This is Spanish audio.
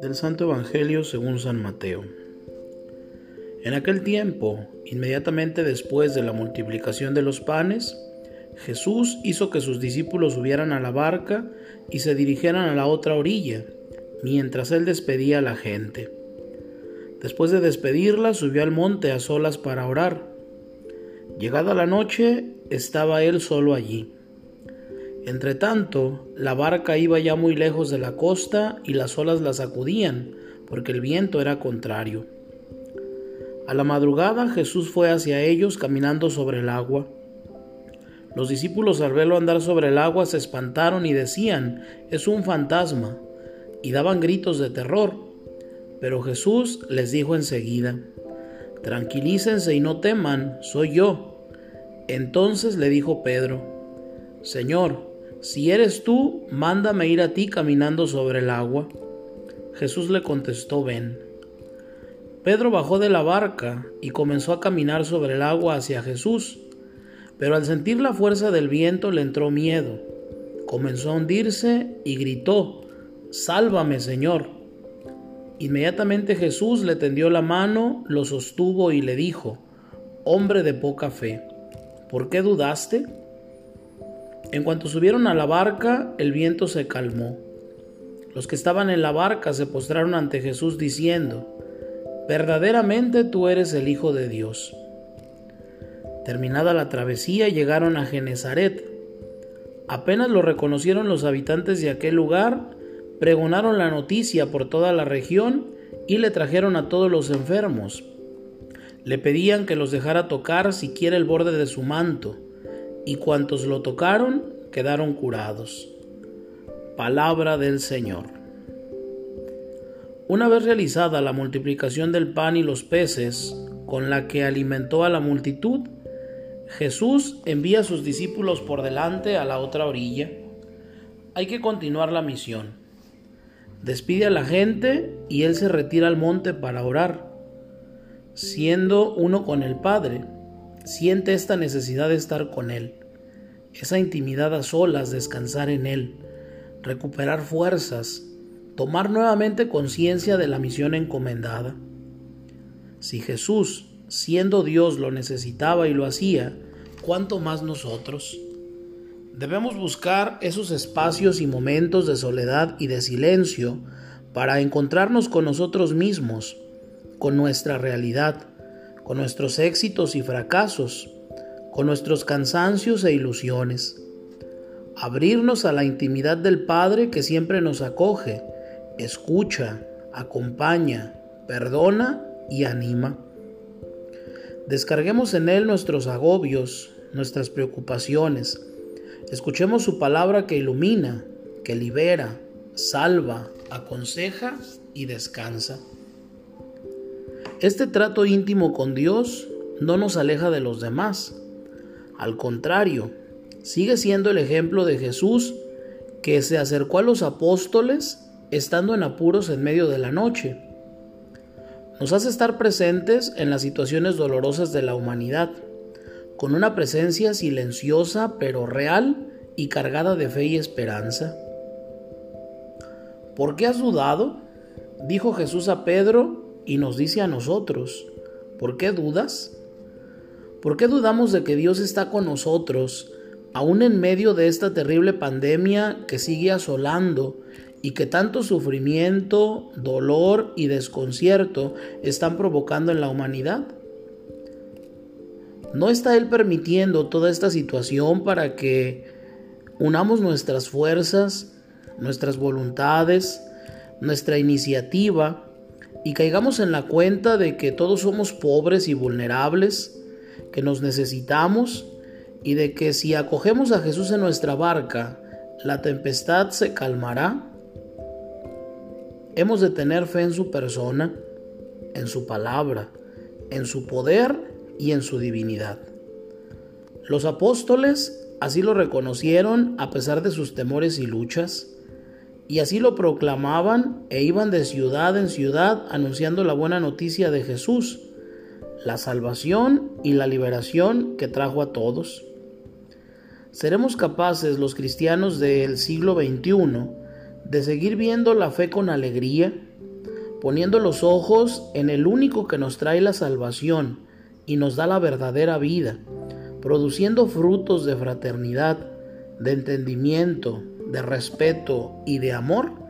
Del Santo Evangelio según San Mateo. En aquel tiempo, inmediatamente después de la multiplicación de los panes, Jesús hizo que sus discípulos subieran a la barca y se dirigieran a la otra orilla, mientras él despedía a la gente. Después de despedirla, subió al monte a solas para orar. Llegada la noche, estaba él solo allí. Entretanto, la barca iba ya muy lejos de la costa y las olas la sacudían, porque el viento era contrario. A la madrugada Jesús fue hacia ellos caminando sobre el agua. Los discípulos al verlo andar sobre el agua se espantaron y decían, es un fantasma, y daban gritos de terror. Pero Jesús les dijo enseguida, Tranquilícense y no teman, soy yo. Entonces le dijo Pedro, Señor, si eres tú, mándame ir a ti caminando sobre el agua. Jesús le contestó, ven. Pedro bajó de la barca y comenzó a caminar sobre el agua hacia Jesús, pero al sentir la fuerza del viento le entró miedo. Comenzó a hundirse y gritó, Sálvame, Señor. Inmediatamente Jesús le tendió la mano, lo sostuvo y le dijo, Hombre de poca fe, ¿por qué dudaste? En cuanto subieron a la barca, el viento se calmó. Los que estaban en la barca se postraron ante Jesús diciendo, Verdaderamente tú eres el Hijo de Dios. Terminada la travesía llegaron a Genezaret. Apenas lo reconocieron los habitantes de aquel lugar, pregonaron la noticia por toda la región y le trajeron a todos los enfermos. Le pedían que los dejara tocar siquiera el borde de su manto, y cuantos lo tocaron quedaron curados. Palabra del Señor. Una vez realizada la multiplicación del pan y los peces, con la que alimentó a la multitud, Jesús envía a sus discípulos por delante a la otra orilla. Hay que continuar la misión despide a la gente y él se retira al monte para orar. Siendo uno con el Padre, siente esta necesidad de estar con Él, esa intimidad a solas, descansar en Él, recuperar fuerzas, tomar nuevamente conciencia de la misión encomendada. Si Jesús, siendo Dios, lo necesitaba y lo hacía, ¿cuánto más nosotros? Debemos buscar esos espacios y momentos de soledad y de silencio para encontrarnos con nosotros mismos, con nuestra realidad, con nuestros éxitos y fracasos, con nuestros cansancios e ilusiones. Abrirnos a la intimidad del Padre que siempre nos acoge, escucha, acompaña, perdona y anima. Descarguemos en Él nuestros agobios, nuestras preocupaciones, Escuchemos su palabra que ilumina, que libera, salva, aconseja y descansa. Este trato íntimo con Dios no nos aleja de los demás. Al contrario, sigue siendo el ejemplo de Jesús que se acercó a los apóstoles estando en apuros en medio de la noche. Nos hace estar presentes en las situaciones dolorosas de la humanidad con una presencia silenciosa pero real y cargada de fe y esperanza. ¿Por qué has dudado? Dijo Jesús a Pedro y nos dice a nosotros, ¿por qué dudas? ¿Por qué dudamos de que Dios está con nosotros, aún en medio de esta terrible pandemia que sigue asolando y que tanto sufrimiento, dolor y desconcierto están provocando en la humanidad? ¿No está Él permitiendo toda esta situación para que unamos nuestras fuerzas, nuestras voluntades, nuestra iniciativa y caigamos en la cuenta de que todos somos pobres y vulnerables, que nos necesitamos y de que si acogemos a Jesús en nuestra barca, la tempestad se calmará? Hemos de tener fe en su persona, en su palabra, en su poder y en su divinidad. Los apóstoles así lo reconocieron a pesar de sus temores y luchas, y así lo proclamaban e iban de ciudad en ciudad anunciando la buena noticia de Jesús, la salvación y la liberación que trajo a todos. ¿Seremos capaces los cristianos del siglo XXI de seguir viendo la fe con alegría, poniendo los ojos en el único que nos trae la salvación y nos da la verdadera vida, produciendo frutos de fraternidad, de entendimiento, de respeto y de amor?